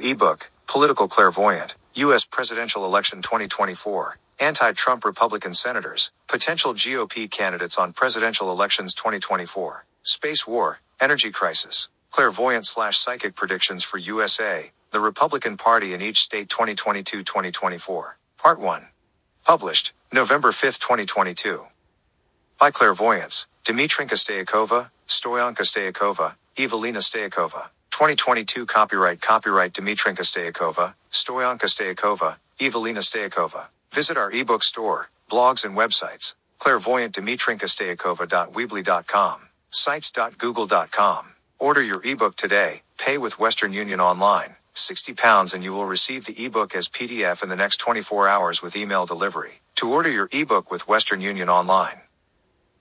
ebook, Political Clairvoyant, U.S. Presidential Election 2024, Anti-Trump Republican Senators, Potential GOP Candidates on Presidential Elections 2024, Space War, Energy Crisis, Clairvoyant slash Psychic Predictions for USA, the Republican Party in each state 2022-2024. Part 1. Published, November 5, 2022. By Clairvoyance, Dmitrinka Stoichkova, Stoyanka Stoichkova, Evelina Stoichkova. 2022 Copyright Copyright Dmitrinka Stoichkova, Stoyanka Stoichkova, Evelina Stoichkova. Visit our ebook store, blogs and websites, clairvoyantdmitrinkastoichkova.weebly.com, sites.google.com. Order your ebook today, pay with Western Union Online, 60 pounds and you will receive the ebook as PDF in the next 24 hours with email delivery. To order your ebook with Western Union Online,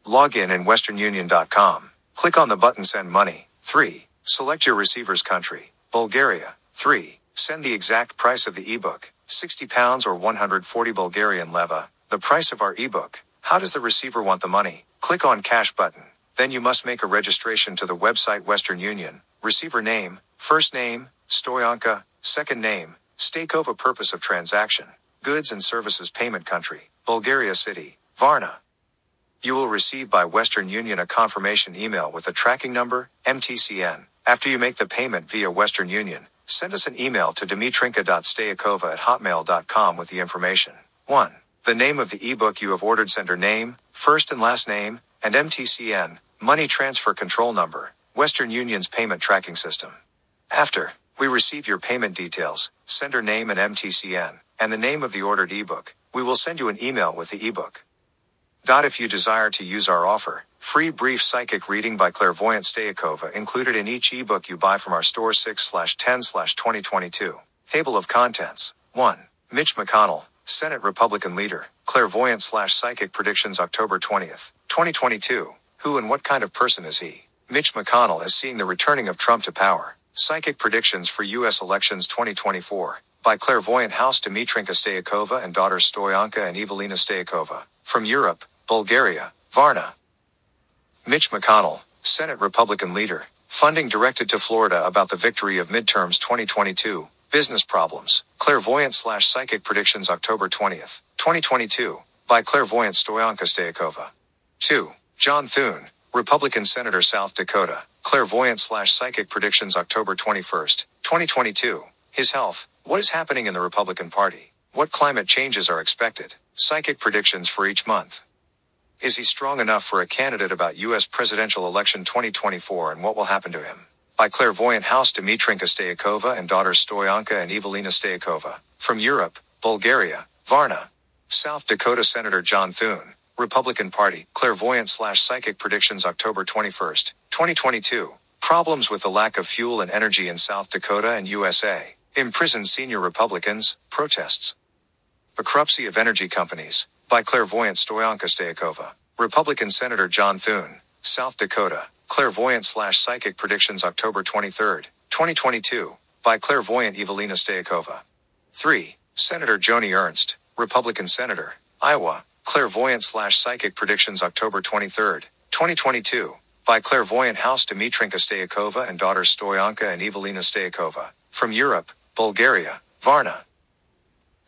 log in in westernunion.com. Click on the button Send Money. 3. Select your receiver's country, Bulgaria. 3. Send the exact price of the ebook, 60 pounds or 140 Bulgarian leva, the price of our ebook. How does the receiver want the money? Click on Cash button. Then you must make a registration to the website Western Union, receiver name, first name, Stoyanka, second name, Stoichkova purpose of transaction, goods and services payment country, Bulgaria city, Varna. You will receive by Western Union a confirmation email with a tracking number, MTCN. After you make the payment via Western Union, send us an email to dmitrinka.stoichkova at hotmail.com with the information. 1. The name of the ebook you have ordered sender name, first and last name, and MTCN, money transfer control number, Western Union's payment tracking system. After, we receive your payment details, sender name and MTCN, and the name of the ordered ebook, we will send you an email with the ebook. Dot if you desire to use our offer, free brief psychic reading by clairvoyant Stoichkova included in each ebook you buy from our store 6/10/2022. Table of contents. 1. Mitch McConnell, Senate Republican leader, clairvoyant slash psychic predictions October 20th, 2022. Who and what kind of person is he? Mitch McConnell is seeing the returning of Trump to power. Psychic predictions for U.S. elections 2024 by clairvoyant house Dmitrinka Stoichkova and daughters Stoyanka and Evelina Stoichkova. From Europe, Bulgaria, Varna. Mitch McConnell, Senate Republican leader, funding directed to Florida about the victory of midterms 2022, business problems, clairvoyant slash psychic predictions October 20th, 2022, by clairvoyant Stoyanka Stoichkova. 2. John Thune, Republican Senator South Dakota, clairvoyant slash psychic predictions October 21st, 2022, his health, what is happening in the Republican Party, what climate changes are expected, psychic predictions for each month. Is he strong enough for a candidate about U.S. presidential election 2024 and what will happen to him? By clairvoyant house Dmitrinka Stoichkova and daughters Stoyanka and Evelina Stoichkova. From Europe, Bulgaria, Varna. South Dakota Senator John Thune, Republican Party, clairvoyant slash psychic predictions October 21st, 2022. Problems with the lack of fuel and energy in South Dakota and USA. Imprisoned senior Republicans, protests. Bankruptcy of energy companies, by clairvoyant Stoyanka Stoichkova. Republican Senator John Thune, South Dakota, clairvoyant slash psychic predictions October 23rd, 2022, by clairvoyant Evelina Stoichkova. 3. Senator Joni Ernst, Republican Senator, Iowa, clairvoyant slash psychic predictions October 23rd, 2022, by clairvoyant house Dmitrinka Stoichkova and daughters Stoyanka and Evelina Stoichkova. From Europe, Bulgaria, Varna.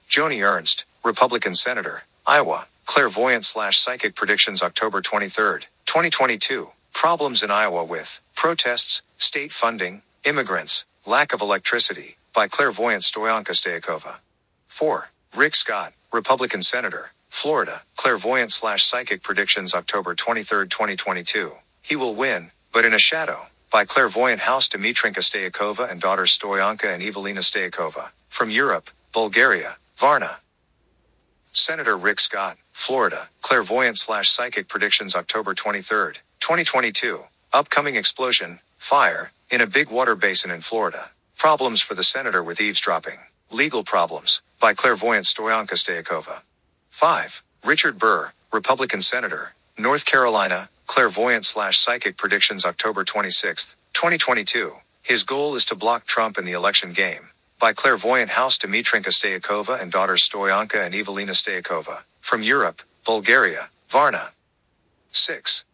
Joni Ernst, Republican Senator, Iowa, clairvoyant slash psychic predictions October 23rd, 2022. Problems in Iowa with protests, state funding, immigrants, lack of electricity, by clairvoyant Stoyanka Stoichkova. 4. Rick Scott, Republican Senator, Florida, clairvoyant slash psychic predictions October 23rd, 2022. He will win, but in a shadow, by clairvoyant house Dmitrinka Stoichkova and daughters Stoyanka and Evelina Stoichkova. From Europe, Bulgaria, Varna. Senator Rick Scott, Florida, clairvoyant slash psychic predictions October 23rd, 2022. Upcoming explosion, fire, in a big water basin in Florida. Problems for the senator with eavesdropping. Legal problems, by clairvoyant Stoyanka Stoichkova. 5. Richard Burr, Republican Senator, North Carolina, clairvoyant slash psychic predictions October 26th, 2022. His goal is to block Trump in the election game by clairvoyant house Dmitrinka Stoichkova and daughters Stoyanka and Evelina Stoichkova. From Europe, Bulgaria, Varna. 6.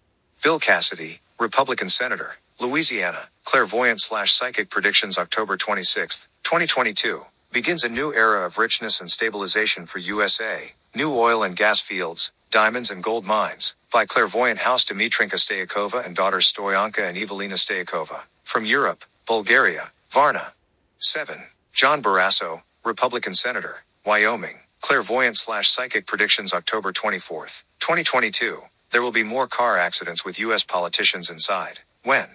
Bill Cassidy, Republican Senator, Louisiana, clairvoyant slash psychic predictions October 26, 2022 begins a new era of richness and stabilization for USA. New oil and gas fields, diamonds and gold mines, by clairvoyant house Dimitrinka Stoichkova and daughters Stoyanka and Evelina Stoichkova. From Europe, Bulgaria, Varna. 7. John Barrasso, Republican Senator, Wyoming. Clairvoyant slash psychic predictions October 24th, 2022. There will be more car accidents with US politicians inside. When?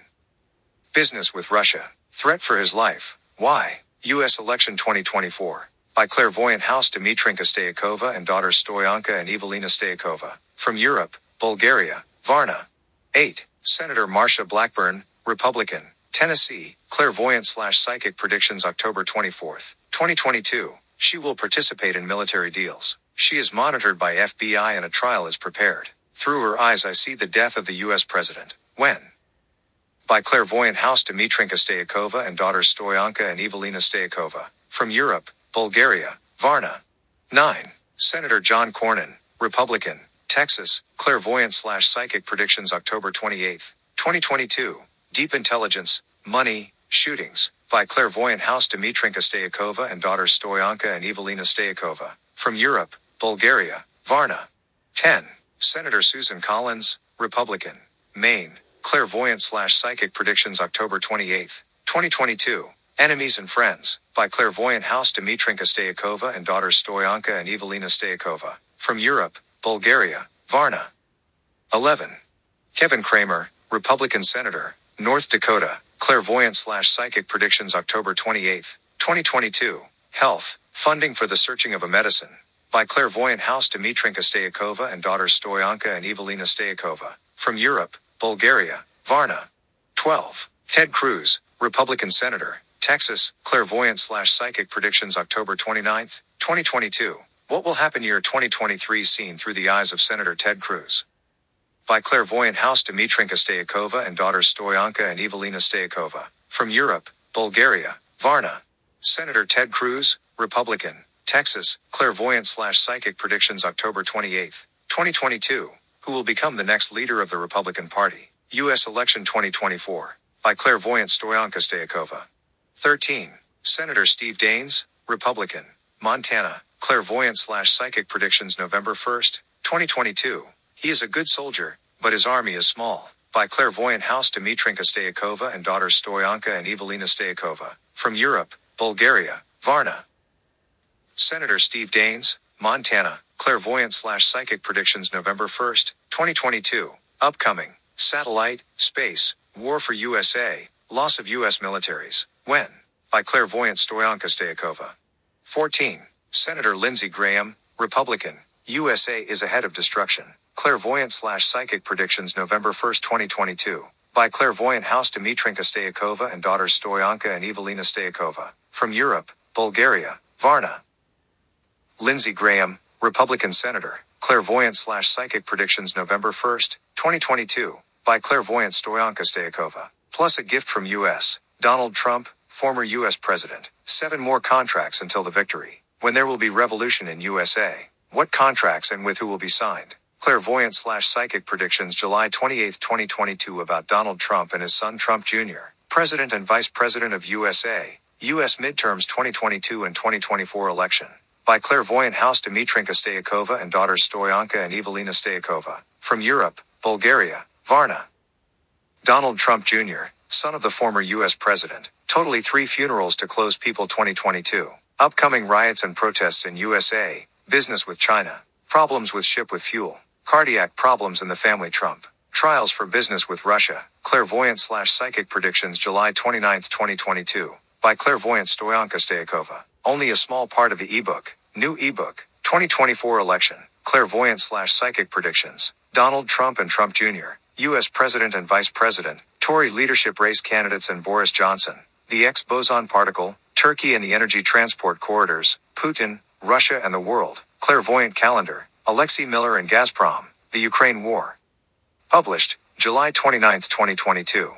Business with Russia. Threat for his life. Why? US election 2024. By clairvoyant house Dimitrinka Stoichkova and daughters Stoyanka and Evelina Stoichkova. From Europe, Bulgaria, Varna. 8. Senator Marsha Blackburn, Republican, Tennessee, clairvoyant slash psychic predictions October 24th, 2022. She will participate in military deals. She is monitored by FBI and a trial is prepared. Through her eyes I see the death of the US president. When? By clairvoyant house Dimitrinka Stoichkova and daughters Stoyanka and Evelina Stoichkova. From Europe, Bulgaria, Varna. 9. Senator John Cornyn, Republican, Texas, clairvoyant slash psychic predictions October 28th, 2022. Deep intelligence, money, shootings, by clairvoyant house Dimitrinka Stoichkova and daughters Stoyanka and Evelina Stoichkova. From Europe, Bulgaria, Varna. 10. Senator Susan Collins, Republican, Maine, clairvoyant slash psychic predictions October 28th, 2022. Enemies and friends, by clairvoyant house Dimitrinka Stoichkova and daughters Stoyanka and Evelina Stoichkova. From Europe, Bulgaria, Varna. 11. Kevin Cramer, Republican Senator, North Dakota, clairvoyant slash psychic predictions October 28th, 2022. Health, funding for the searching of a medicine. By clairvoyant house Dimitrinka Stoichkova and daughters Stoyanka and Evelina Stoichkova. From Europe, Bulgaria, Varna. 12. Ted Cruz, Republican Senator, Texas, clairvoyant slash psychic predictions October 29th, 2022. What will happen year 2023 seen through the eyes of Senator Ted Cruz? By clairvoyant house Dimitrinka Stoichkova and daughters Stoyanka and Evelina Stoichkova. From Europe, Bulgaria, Varna. Senator Ted Cruz, Republican, Texas, clairvoyant slash psychic predictions October 28th, 2022. Who will become the next leader of the Republican Party? U.S. election 2024. By clairvoyant Stoyanka Stoichkova. 13. Senator Steve Daines, Republican, Montana, clairvoyant slash psychic predictions November 1st, 2022. He is a good soldier, but his army is small. By clairvoyant house Dimitrinka Stoichkova and daughters Stoyanka and Evelina Stoichkova. From Europe, Bulgaria, Varna. Senator Steve Daines, Montana, clairvoyant slash psychic predictions November 1st, 2022. Upcoming. Satellite, space, war for USA, loss of US militaries. When? By clairvoyant Stoyanka Stoichkova. 14. Senator Lindsey Graham, Republican. USA is ahead of destruction. Clairvoyant slash psychic predictions November 1st, 2022. By clairvoyant house Dimitrinka Stoichkova and daughters Stoyanka and Evelina Stoichkova. From Europe, Bulgaria, Varna. Lindsey Graham, Republican Senator. Clairvoyant slash psychic predictions November 1st, 2022. By clairvoyant Stoyanka Stoichkova. Plus a gift from U.S. Donald Trump, former U.S. President. Seven more contracts until the victory. When there will be revolution in USA. What contracts and with who will be signed? Clairvoyant slash psychic predictions July 28, 2022 about Donald Trump and his son Trump Jr., President and Vice President of USA, U.S. midterms 2022 and 2024 election. By clairvoyant house Dimitrinka Stoichkova and daughters Stoyanka and Evelina Stoichkova. From Europe, Bulgaria, Varna. Donald Trump Jr., son of the former U.S. President. Totally three funerals to close people 2022. Upcoming riots and protests in USA. Business with China. Problems with ship with fuel. Cardiac problems in the family Trump. Trials for business with Russia. Clairvoyant slash psychic predictions July 29, 2022. By clairvoyant Stoyanka Stoichkova. Only a small part of the ebook. New ebook. 2024 election. Clairvoyant slash psychic predictions. Donald Trump and Trump Jr. U.S. President and Vice President. Tory leadership race candidates and Boris Johnson. The X boson particle. Turkey and the energy transport corridors. Putin, Russia and the world. Clairvoyant calendar. Alexei Miller and Gazprom. The Ukraine War. Published, July 29, 2022.